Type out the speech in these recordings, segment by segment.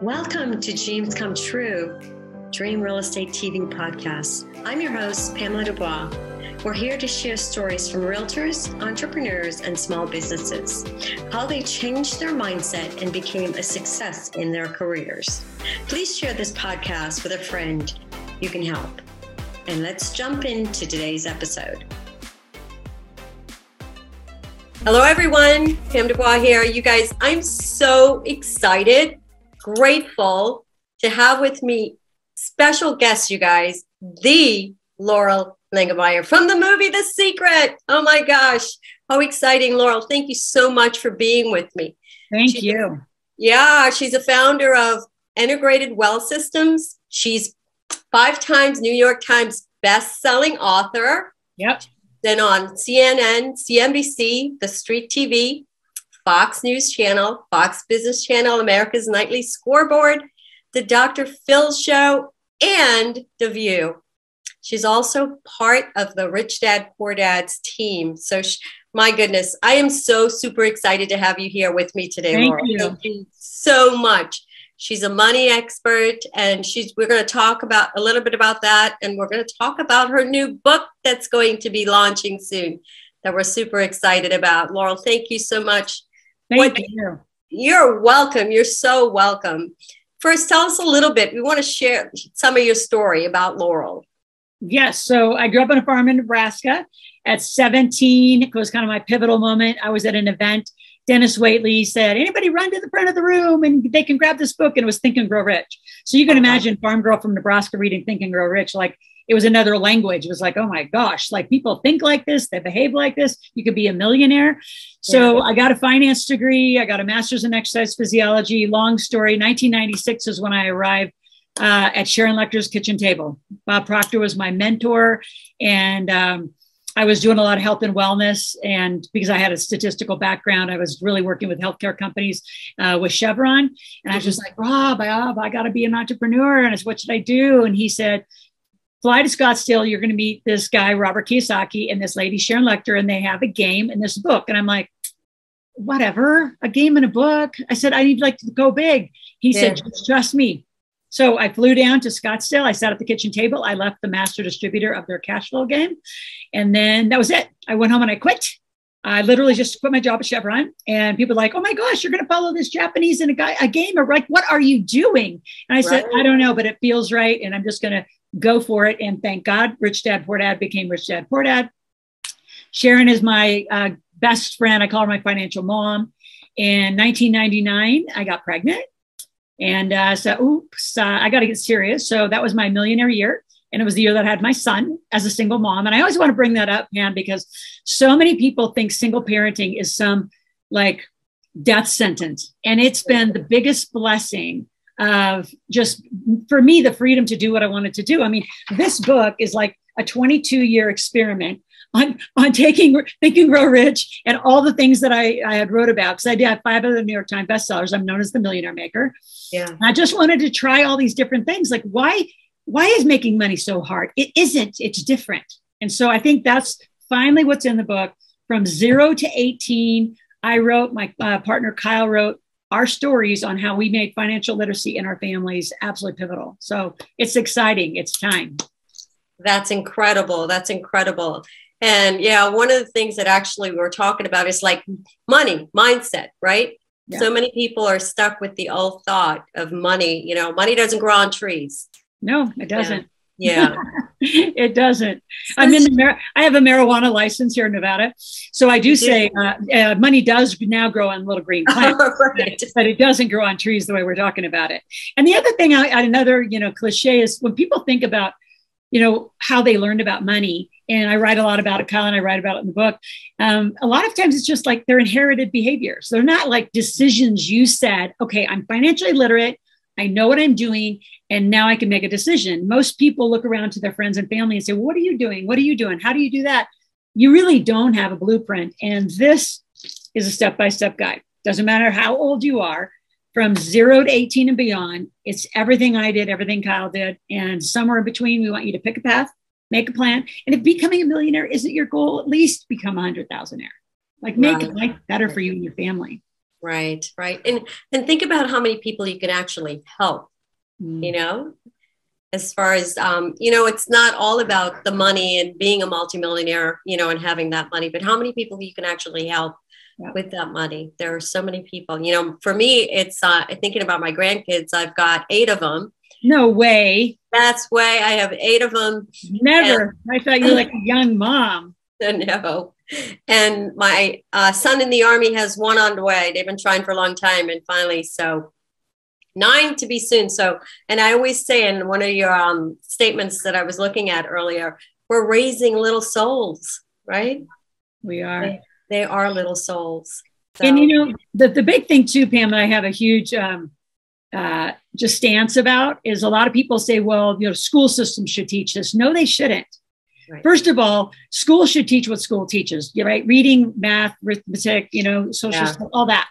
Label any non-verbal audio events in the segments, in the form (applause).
Welcome to Dreams Come True, Dream Real Estate TV podcast. I'm your host, Pamela Dubois. We're here to share stories from realtors, entrepreneurs, and small businesses, how they changed their mindset and became a success in their careers. Please share this podcast with a friend you can help. And let's jump into today's episode. Hello, everyone. Pam Dubois here. You guys, I'm so excited grateful to have with me special guest, you guys, the Loral Langemeier from the movie The Secret. Oh my gosh, how exciting, Loral. Thank you so much for being with me. Thank she, you. Yeah, she's a founder of Integrated Wealth Systems. She's five times New York Times best-selling author. Yep. Then on CNN, CNBC, The Street TV, Fox News Channel, Fox Business Channel, America's Nightly Scoreboard, The Dr. Phil Show, and The View. She's also part of the Rich Dad Poor Dad's team. So, she, my goodness, I am so super excited to have you here with me today, Thank Laura. You. Thank you so much. She's a money expert, and she's. We're going to talk about a little bit about that, and we're going to talk about her new book that's going to be launching soon. That we're super excited about. Loral, thank you so much Thank what, you. You're welcome. You're so welcome. First, tell us a little bit. We want to share some of your story about Loral. Yes. So I grew up on a farm in Nebraska. At 17, it was kind of my pivotal moment. I was at an event. Dennis Waitley said, Anybody run to the front of the room and they can grab this book. And it was Think and Grow Rich. So you can uh-huh. imagine farm girl from Nebraska reading Think and Grow Rich. Like it was another language. It was like, oh my gosh, like people think like this, they behave like this. You could be a millionaire. So yeah. I got a finance degree. I got a master's in exercise physiology. Long story. 1996 is when I arrived uh, at Sharon Lechter's kitchen table. Bob Proctor was my mentor, and um, I was doing a lot of health and wellness. And because I had a statistical background, I was really working with healthcare companies uh, with Chevron. And I was just like, Rob, Rob, I got to be an entrepreneur. And I said, what should I do? And he said, fly to Scottsdale. You're going to meet this guy, Robert Kiyosaki, and this lady, Sharon Lechter, and they have a game in this book. And I'm like, whatever, a game and a book. I said, I need like to go big. He yeah. said, trust me. So I flew down to Scottsdale. I sat at the kitchen table. I left the master distributor of their cash flow game. And then that was it. I went home and I quit. I literally just quit my job at Chevron, and people were like, "Oh my gosh, you're going to follow this Japanese in a guy a game?" Or like, "What are you doing?" And I right. said, "I don't know, but it feels right, and I'm just going to go for it. And thank God, Rich Dad Poor Dad became Rich Dad Poor Dad. Sharon is my uh, best friend. I call her my financial mom. In 1999, I got pregnant. And uh, so, oops, uh, I got to get serious. So that was my millionaire year. And it was the year that I had my son as a single mom. And I always want to bring that up, Pam, because so many people think single parenting is some like death sentence. And it's been the biggest blessing of just for me the freedom to do what I wanted to do. I mean, this book is like a 22 year experiment on on taking Think and Grow Rich and all the things that I, I had wrote about because I did have five other New York Times bestsellers. I'm known as the Millionaire Maker. Yeah, I just wanted to try all these different things. Like why why is making money so hard? It isn't. It's different. And so I think that's finally what's in the book. From zero to 18, I wrote. My uh, partner Kyle wrote our stories on how we made financial literacy in our families absolutely pivotal. So it's exciting. It's time. That's incredible. That's incredible. And yeah, one of the things that actually we are talking about is like money, mindset, right? Yeah. So many people are stuck with the old thought of money. You know, money doesn't grow on trees. No, it doesn't. Yeah. (laughs) it doesn't. I'm in the mar- I have a marijuana license here in Nevada, so I do say uh, uh, money does now grow on little green (laughs) plants, right. but it doesn't grow on trees the way we're talking about it. And the other thing, I, another you know cliche is when people think about you know how they learned about money, and I write a lot about it. Kyle and I write about it in the book. Um, a lot of times it's just like they're inherited behaviors. They're not like decisions you said. Okay, I'm financially literate. I know what I'm doing, and now I can make a decision. Most people look around to their friends and family and say, well, What are you doing? What are you doing? How do you do that? You really don't have a blueprint. And this is a step by step guide. Doesn't matter how old you are, from zero to 18 and beyond, it's everything I did, everything Kyle did. And somewhere in between, we want you to pick a path, make a plan. And if becoming a millionaire isn't your goal, at least become a hundred thousandaire. Like make right. life better for you and your family. Right, right. And and think about how many people you can actually help. Mm. You know, as far as um, you know, it's not all about the money and being a multimillionaire, you know, and having that money, but how many people you can actually help yeah. with that money. There are so many people. You know, for me, it's uh, thinking about my grandkids. I've got eight of them. No way. That's way. I have eight of them. Never. And- I thought you were (laughs) like a young mom. (laughs) no. And my uh, son in the army has one on the way. They've been trying for a long time, and finally, so nine to be soon. So, and I always say in one of your um, statements that I was looking at earlier, we're raising little souls, right? We are. They, they are little souls. So. And you know, the, the big thing too, Pam, that I have a huge um, uh, just stance about is a lot of people say, well, you know, school systems should teach this. No, they shouldn't. Right. First of all, school should teach what school teaches, right? Reading, math, arithmetic, you know, social yeah. stuff, all that.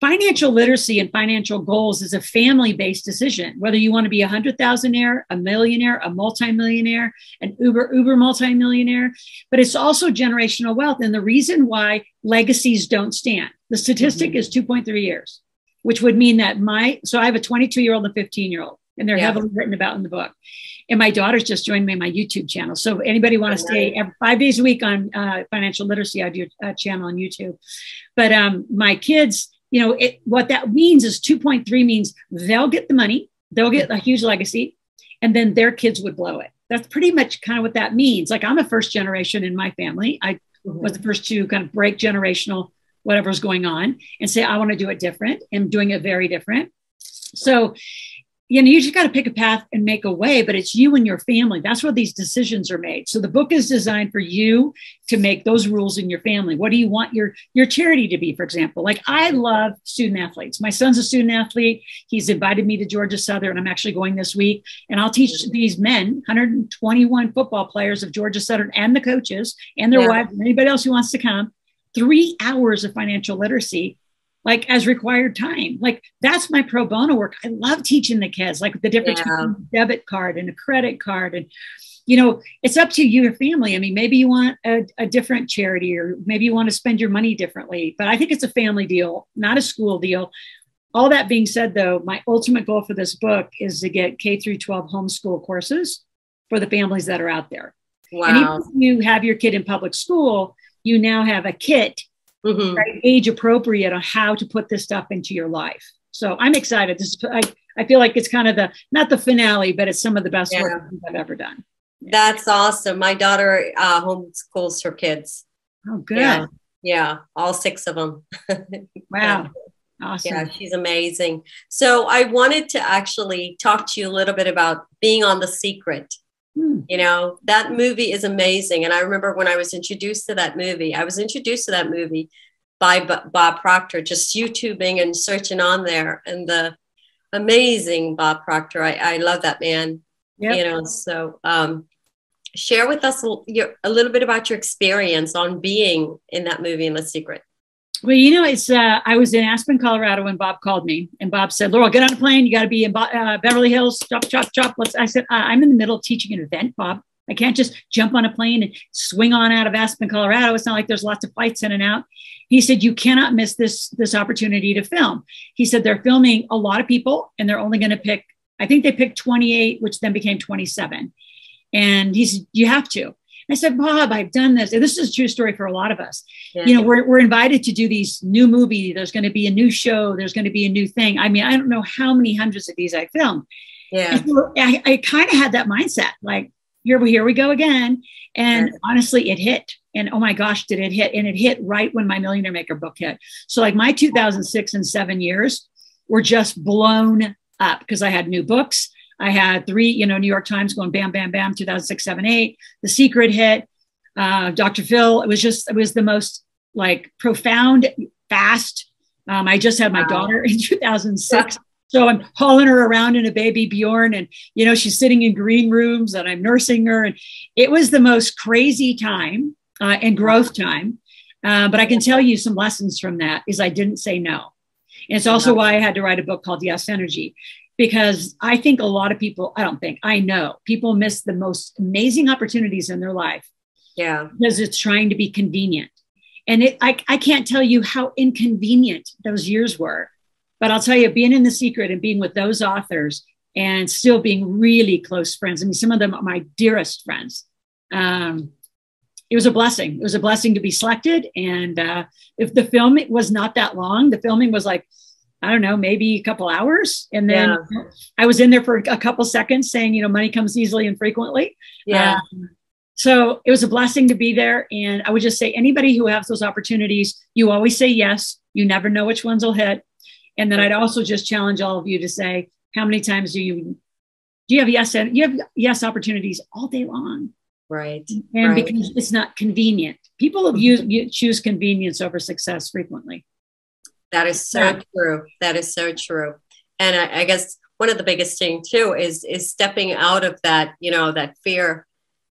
Financial literacy and financial goals is a family based decision. Whether you want to be a hundred thousandaire, a millionaire, a multimillionaire, an uber, uber multimillionaire, but it's also generational wealth. And the reason why legacies don't stand, the statistic mm-hmm. is 2.3 years, which would mean that my, so I have a 22 year old and 15 year old, and they're yeah. heavily written about in the book and my daughter's just joined me on my YouTube channel. So anybody want to stay every, five days a week on uh, financial literacy, I do a channel on YouTube. But um, my kids, you know, it, what that means is 2.3 means they'll get the money, they'll get a huge legacy, and then their kids would blow it. That's pretty much kind of what that means. Like I'm a first generation in my family. I mm-hmm. was the first to kind of break generational whatever's going on and say I want to do it different and doing it very different. So you know, you just got to pick a path and make a way, but it's you and your family. That's where these decisions are made. So the book is designed for you to make those rules in your family. What do you want your your charity to be, for example? Like I love student athletes. My son's a student athlete. He's invited me to Georgia Southern. I'm actually going this week, and I'll teach mm-hmm. these men, 121 football players of Georgia Southern, and the coaches and their yeah. wives, and anybody else who wants to come, three hours of financial literacy like as required time. Like that's my pro bono work. I love teaching the kids like the difference yeah. between a debit card and a credit card. And, you know, it's up to you, your family. I mean, maybe you want a, a different charity or maybe you want to spend your money differently, but I think it's a family deal, not a school deal. All that being said, though, my ultimate goal for this book is to get K through 12 homeschool courses for the families that are out there. Wow. And even if you have your kid in public school, you now have a kit mm-hmm. right, age appropriate on how to put this stuff into your life. So I'm excited. This is, I, I feel like it's kind of the not the finale, but it's some of the best yeah. work I've ever done. Yeah. That's awesome. My daughter uh, homeschools her kids. Oh, good. Yeah, yeah all six of them. (laughs) wow. Awesome. Yeah, she's amazing. So I wanted to actually talk to you a little bit about being on the secret. Hmm. You know, that movie is amazing. And I remember when I was introduced to that movie, I was introduced to that movie by B- Bob Proctor, just YouTubing and searching on there. And the amazing Bob Proctor, I, I love that man. Yep. You know, so um, share with us a, your, a little bit about your experience on being in that movie in The Secret. Well, you know, it's uh, I was in Aspen, Colorado, when Bob called me, and Bob said, "Loral, get on a plane. You got to be in uh, Beverly Hills. Chop, chop, chop." Let's. I said, "I'm in the middle of teaching an event, Bob. I can't just jump on a plane and swing on out of Aspen, Colorado. It's not like there's lots of flights in and out." He said, "You cannot miss this this opportunity to film." He said they're filming a lot of people, and they're only going to pick. I think they picked 28, which then became 27. And he said, "You have to." I said, Bob, I've done this. And this is a true story for a lot of us. Yeah. You know, we're, we're invited to do these new movie. There's going to be a new show. There's going to be a new thing. I mean, I don't know how many hundreds of these I filmed. Yeah. So I, I kind of had that mindset, like, here we here we go again. And yeah. honestly, it hit. And oh my gosh, did it hit? And it hit right when my Millionaire Maker book hit. So like my 2006 and seven years were just blown up because I had new books. I had three, you know, New York Times going bam, bam, bam, 2006, 7, 8. The Secret hit. Uh, Dr. Phil, it was just, it was the most like profound, fast. Um, I just had my wow. daughter in (laughs) 2006. So I'm hauling her around in a baby Bjorn, and you know she's sitting in green rooms, and I'm nursing her, and it was the most crazy time uh, and growth time. Uh, but I can tell you some lessons from that is I didn't say no. And it's also why I had to write a book called Yes Energy because I think a lot of people, I don't think, I know people miss the most amazing opportunities in their life. Yeah. Because it's trying to be convenient. And it, I, I can't tell you how inconvenient those years were. But I'll tell you, being in the secret and being with those authors and still being really close friends. I mean, some of them are my dearest friends. Um, it was a blessing. It was a blessing to be selected. And uh, if the film was not that long, the filming was like, I don't know, maybe a couple hours. And then yeah. I was in there for a couple seconds saying, you know, money comes easily and frequently. Yeah. Um, so it was a blessing to be there. And I would just say, anybody who has those opportunities, you always say yes. You never know which ones will hit. And then I'd also just challenge all of you to say, how many times do you do you have yes and you have yes opportunities all day long? Right. And right. because it's not convenient. People have used, choose convenience over success frequently. That is so yeah. true. That is so true. And I, I guess one of the biggest thing too is is stepping out of that, you know, that fear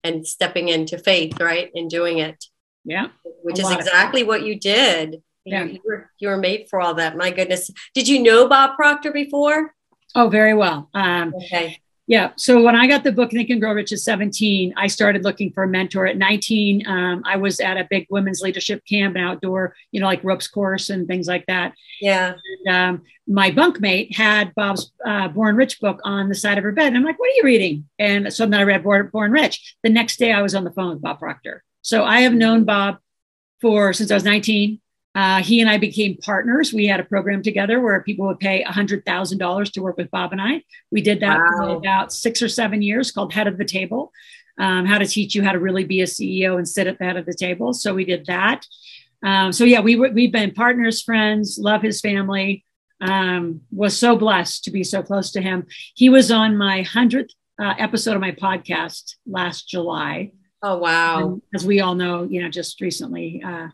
and stepping into faith, right? And doing it. Yeah. Which is exactly what you did. Yeah. You, you, were, you were made for all that. My goodness. Did you know Bob Proctor before? Oh, very well. Um, okay. Yeah. So when I got the book Think and Grow Rich at 17, I started looking for a mentor. At 19, um, I was at a big women's leadership camp, an outdoor, you know, like ropes course and things like that. Yeah. And, um, my bunkmate had Bob's uh, Born Rich book on the side of her bed. And I'm like, what are you reading? And so then I read Born, Born Rich. The next day I was on the phone with Bob Proctor. So I have known Bob for since I was 19. Uh, he and I became partners. We had a program together where people would pay $100,000 to work with Bob and I. We did that wow. for about six or seven years called Head of the Table, um, how to teach you how to really be a CEO and sit at the head of the table. So we did that. Um, so yeah, we, we've been partners, friends, love his family. Um, was so blessed to be so close to him. He was on my 100th uh, episode of my podcast last July. Oh, wow. And as we all know, you know, just recently uh,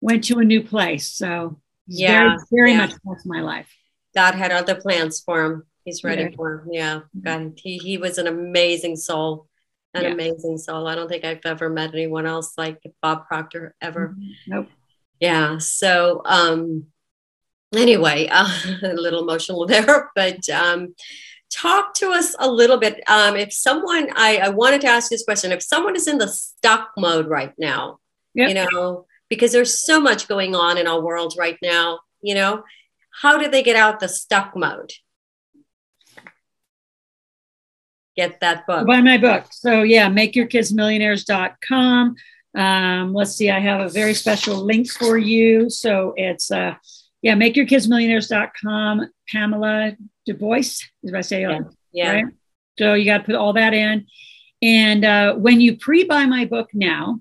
went to a new place. So yeah, very, very yeah. much part of my life. God had other plans for him. He's ready Yeah. for him. Yeah. God, he, he was an amazing soul, an Yeah. amazing soul. I don't think I've ever met anyone else like Bob Proctor ever. Nope. Yeah. So, um, anyway, uh, (laughs) a little emotional there, (laughs) but, um, talk to us a little bit. Um, if someone, I, I wanted to ask this question, if someone is in the stuck mode right now, Yep. you know, because there's so much going on in our world right now, you know, how do they get out the stuck mode? Get that book. Buy my book. So yeah, makeyourkidsmillionaires.com. Um, let's see, I have a very special link for you. So it's uh yeah, makeyourkidsmillionaires.com, Pamela Dubois, is what I say. Yeah. Yeah. Right? So you got to put all that in. And uh, when you pre-buy my book now,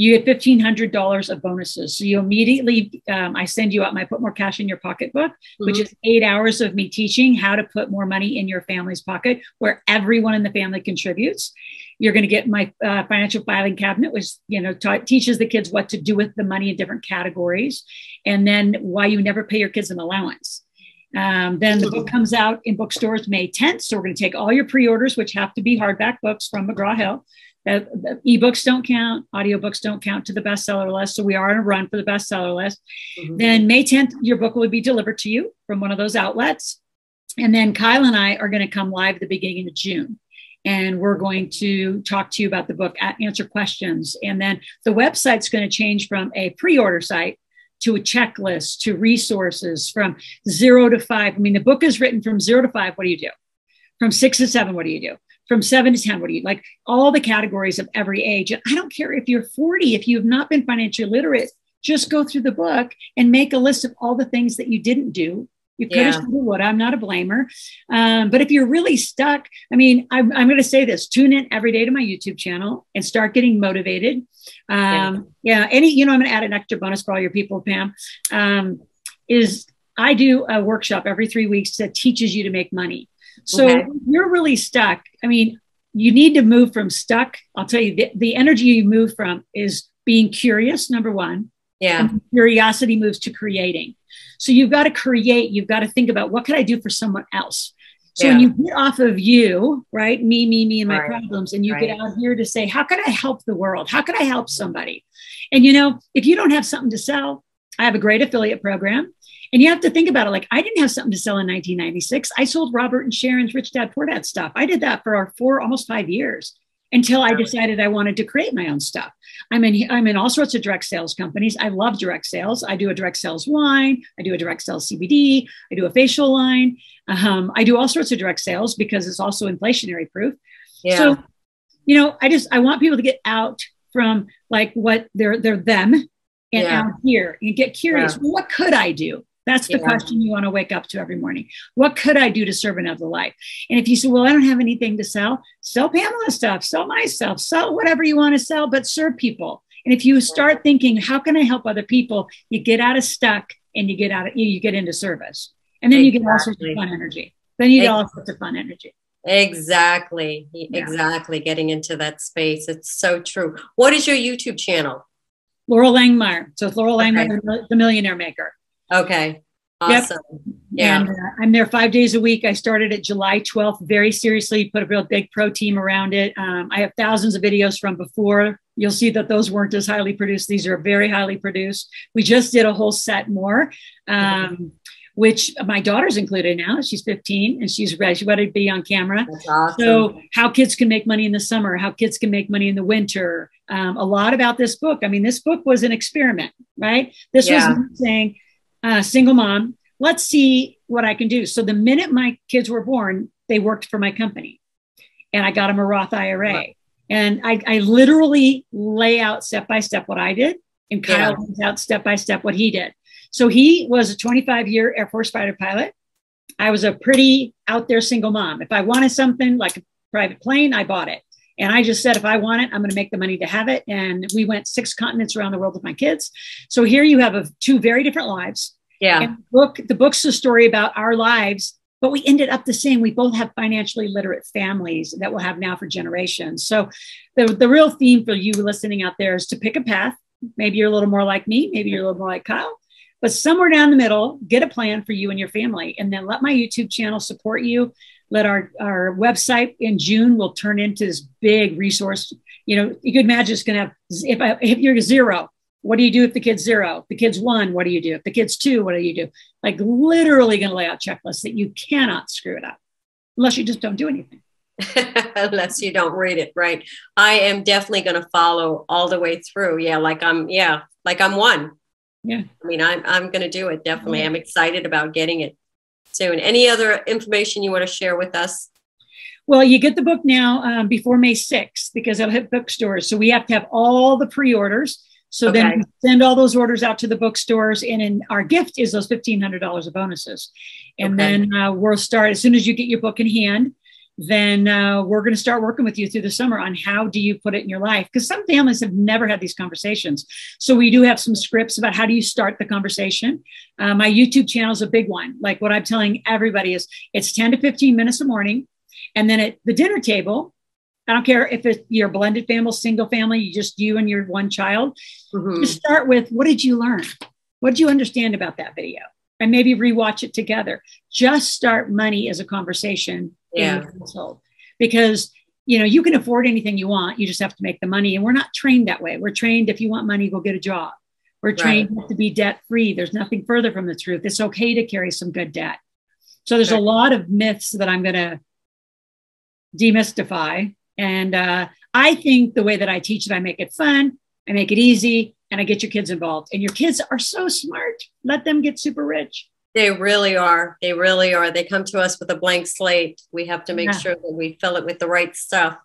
you get fifteen hundred dollars of bonuses. So you immediately, um, I send you out my "Put More Cash in Your Pocket" book, which is eight hours of me teaching how to put more money in your family's pocket, where everyone in the family contributes. You're going to get my uh, financial filing cabinet, which you know ta- teaches the kids what to do with the money in different categories, and then why you never pay your kids an allowance. Um, then the book comes out in bookstores May 10th. So we're going to take all your pre-orders, which have to be hardback books from McGraw Hill. Uh, ebooks don't count, audiobooks don't count to the bestseller list. So we are on a run for the bestseller list. Mhm. Then May 10th, your book will be delivered to you from one of those outlets. And then Kyle and I are going to come live at the beginning of June. And we're going to talk to you about the book, answer questions. And then the website's going to change from a pre order site to a checklist to resources from zero to five. I mean, the book is written from zero to five. What do you do? From six to seven, what do you do? From seven to 10, what do you like? All the categories of every age. And I don't care if you're 40, if you have not been financially literate, just go through the book and make a list of all the things that you didn't do. You could have, Yeah. have, would. I'm not a blamer. Um, but if you're really stuck, I mean, I'm, I'm going to say this tune in every day to my YouTube channel and start getting motivated. Um, yeah. Any, you know, I'm going to add an extra bonus for all your people, Pam. Um, is I do a workshop every three weeks that teaches you to make money. So Okay. you're really stuck. I mean, you need to move from stuck. I'll tell you, the, the energy you move from is being curious, number one. Yeah. Curiosity moves to creating. So you've got to create, you've got to think about what could I do for someone else? So when you get off of you, right? Me, me, me, and my Right. problems, and you Right. get out here to say, how can I help the world? How can I help somebody? And you know, if you don't have something to sell, I have a great affiliate program. And you have to think about it like I didn't have something to sell in 1996. I sold Robert and Sharon's Rich Dad Poor Dad stuff. I did that for our four, almost five years. until I decided I wanted to create my own stuff. I'm in I'm in all sorts of direct sales companies. I love direct sales. I do a direct sales wine. I do a direct sales CBD. I do a facial line. Um, I do all sorts of direct sales because it's also inflationary proof. Yeah. So, you know, I just I want people to get out from like what they're they're them and yeah. out here and get curious. Yeah. Well, what could I do? That's the yeah. question you want to wake up to every morning. What could I do to serve another life? And if you say, well, I don't have anything to sell, sell Pamela stuff, sell myself, sell whatever you want to sell, but serve people. And if you start thinking, how can I help other people? You get out of stuck and you get out of, you get into service. And then exactly. you get all sorts of fun energy. Then you get all sorts of fun energy. Exactly. Yeah. Exactly. Getting into that space. It's so true. What is your YouTube channel? Loral Langemeier. So it's Loral okay. Langemeier, the millionaire maker. Okay. Awesome. Yep. Yeah. And uh, I'm there five days a week. I started at July 12th very seriously, put a real big pro team around it. Um, I have thousands of videos from before. You'll see that those weren't as highly produced. These are very highly produced. We just did a whole set more, um, which my daughter's included now. She's 15 and she's ready, to be on camera. Awesome. So, how kids can make money in the summer, how kids can make money in the winter. Um, a lot about this book. I mean, this book was an experiment, right? This yeah. was saying, uh, single mom. Let's see what I can do. So the minute my kids were born, they worked for my company, and I got them a Roth IRA. Wow. And I, I, literally lay out step by step what I did, and Kyle yeah. lays out step by step what he did. So he was a 25 year Air Force fighter pilot. I was a pretty out there single mom. If I wanted something like a private plane, I bought it. And I just said, if I want it, I'm going to make the money to have it. And we went six continents around the world with my kids. So here you have a, two very different lives. Yeah. And the book, the book's a story about our lives, but we ended up the same. We both have financially literate families that we'll have now for generations. So the, the real theme for you listening out there is to pick a path. Maybe you're a little more like me, maybe you're a little more like Kyle, but somewhere down the middle, get a plan for you and your family. And then let my YouTube channel support you let our, our website in June will turn into this big resource. You know, you could imagine it's going to have, if, I, if you're zero, what do you do if the kid's zero? If the kid's one, what do you do? If the kid's two, what do you do? Like literally going to lay out checklists that you cannot screw it up unless you just don't do anything. (laughs) unless you don't read it, right? I am definitely going to follow all the way through. Yeah, like I'm, yeah, like I'm one. Yeah. I mean, I'm, I'm going to do it. Definitely. I'm excited about getting it soon. Any other information you want to share with us? Well, you get the book now um, before May 6th because it'll hit bookstores. So we have to have all the pre orders. So okay. then send all those orders out to the bookstores. And in our gift is those $1,500 of bonuses. And okay. then uh, we'll start as soon as you get your book in hand then uh, we're going to start working with you through the summer on how do you put it in your life? Because some families have never had these conversations. So we do have some scripts about how do you start the conversation. Uh, my youtube channel is a big one. Like what i'm telling everybody is it's 10 to 15 minutes a morning and then at the dinner table i don't care if it's your blended family single family you just you and your one child mm-hmm. just start with what did you learn? What did you understand about that video and maybe rewatch it together. Just start money as a conversation yeah. household because you know you can afford anything you want. You just have to make the money. And we're not trained that way. We're trained if you want money go get a job. We're trained right. to be debt free there's nothing further from the truth. It's okay to carry some good debt. So there's right. a lot of myths that i'm going to demystify. And uh, i think the way that i teach it i make it fun. I make it easy and i get your kids involved and your kids are so smart let them get super rich they really are. They really are. They come to us with a blank slate. We have to make yeah. sure that we fill it with the right stuff,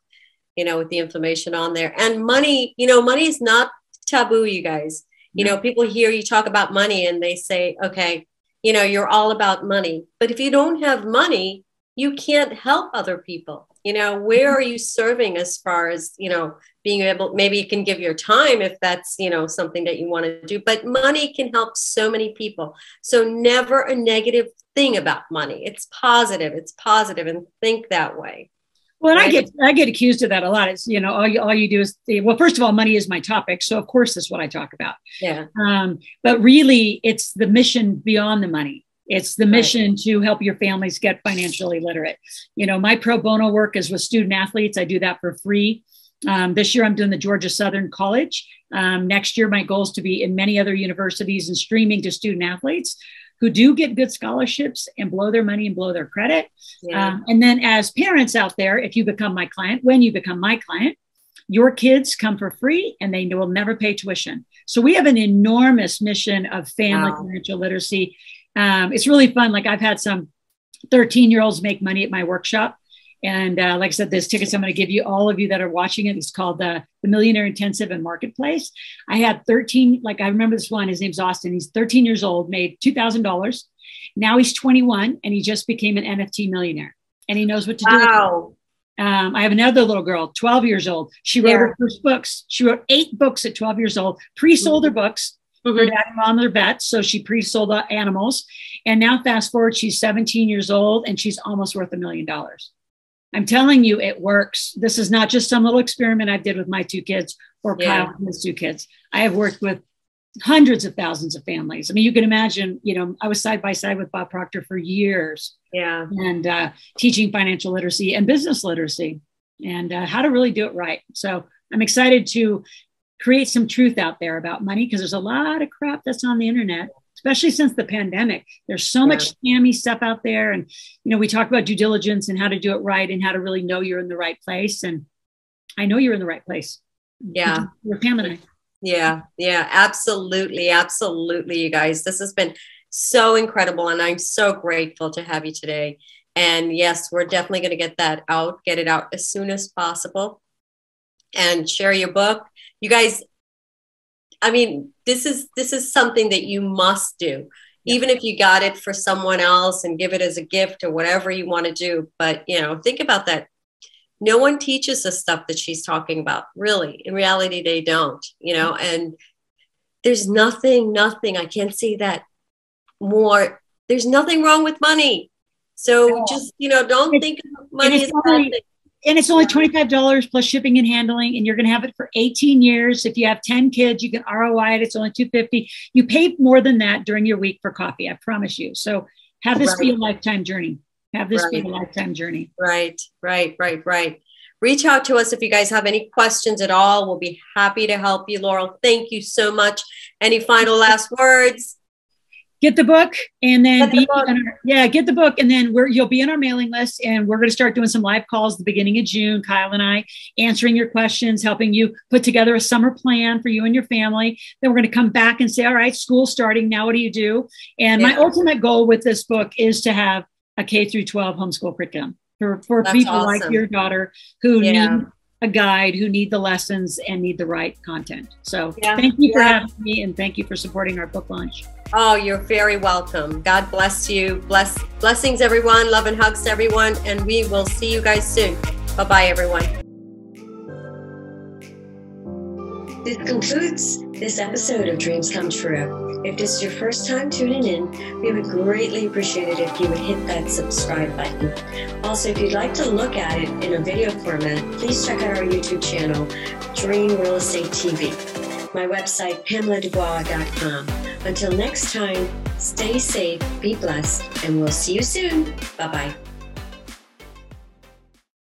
you know, with the information on there. And money, you know, money is not taboo, you guys. You know, people hear you talk about money and they say, okay, you know, you're all about money. But if you don't have money, you can't help other people you know where are you serving as far as you know being able maybe you can give your time if that's you know something that you want to do but money can help so many people so never a negative thing about money it's positive it's positive and think that way well? I get I get accused of that a lot. It's you know all you all you do is well, first of all, money is my topic, so of course that's what I talk about. Yeah. Um, but really, it's the mission beyond the money. It's the mission right. to help your families get financially literate. You know, my pro bono work is with student athletes. I do that for free. Um, this year, I'm doing the Georgia Southern College. Um, next year, my goal is to be in many other universities and streaming to student athletes. who do get good scholarships and blow their money and blow their credit. Yeah. Um, and then, as parents out there, if you become my client, when you become my client, your kids come for free and they will never pay tuition. So we have an enormous mission of family Wow. financial literacy. Um, it's really fun. Like I've had some 13 year olds make money at my workshop. And uh, like I said, there's tickets I'm going to give you, all of you that are watching it. It's called the, the Millionaire Intensive and Marketplace. I had 13, like I remember this one, his name's Austin. He's 13 years old, made $2,000. Now he's 21 and he just became an NFT millionaire and he knows what to do. Wow. Um, I have another little girl, 12 years old. She wrote Yeah. her first books. She wrote eight books at 12 years old, pre sold her books. Her Mhm. dad and mom are vets, so she pre sold animals. And now, fast forward, she's 17 years old and she's almost worth a million dollars. I'm telling you, it works. This is not just some little experiment I did with my two kids or Yeah. Kyle and his two kids. I have worked with hundreds of thousands of families. I mean, you can imagine, you know, I was side by side with Bob Proctor for years Yeah. and uh, teaching financial literacy and business literacy and uh, how to really do it right. So I'm excited to create some truth out there about money because there's a lot of crap that's on the internet, especially since the pandemic. There's so much scammy stuff out there. And, you know, we talk about due diligence and how to do it right and how to really know you're in the right place. And I know you're in the right place. Yeah. With Pam and I. Yeah, yeah, absolutely, absolutely, you guys. This has been so incredible, and I'm so grateful to have you today. And yes, we're definitely going to get that out, get it out as soon as possible, and share your book, you guys. I mean, this is this is something that you must do, Yeah. even if you got it for someone else and give it as a gift or whatever you want to do. But you know, think about that no one teaches the stuff that she's talking about really in reality they don't you know and there's nothing nothing i can't see that more there's nothing wrong with money so No. just you know don't It- think of money a only-. And it's only $25 plus shipping and handling and you're going to have it for 18 years. If you have 10 kids you can roi it. It's only 250 you pay more than that during your week for coffee i promise you. So have this be a lifetime journey. Have this be a lifetime journey. Right right right right. Reach out to us if you guys have any questions at all. We'll be happy to help you Loral. Thank you so much. Any final last words get the book and then the be book. our, yeah get the book. And then we're you'll be on our mailing list and we're going to start doing some live calls at the beginning of june kyle and i answering your questions helping you put together a summer plan for you and your family. Then we're going to come back and say all right school starting. Now what do you do? And my ultimate goal with this book is to have a k through 12 homeschool curriculum for, for That's people like your daughter who Yeah. need a guide who need the lessons and need the right content so Yeah. thank you for Yeah. having me and thank you for supporting our book launch Oh, you're very welcome. God bless you. Bless blessings, everyone. Love and hugs everyone. And we will see you guys soon. Bye bye, everyone. This concludes this episode of Dreams Come True. If this is your first time tuning in, we would greatly appreciate it if you would hit that subscribe button. Also, if you'd like to look at it in a video format, please check out our YouTube channel, Dream Real Estate TV. My website, PamelaDubois.com. Until next time, stay safe, be blessed, and we'll see you soon. Bye bye.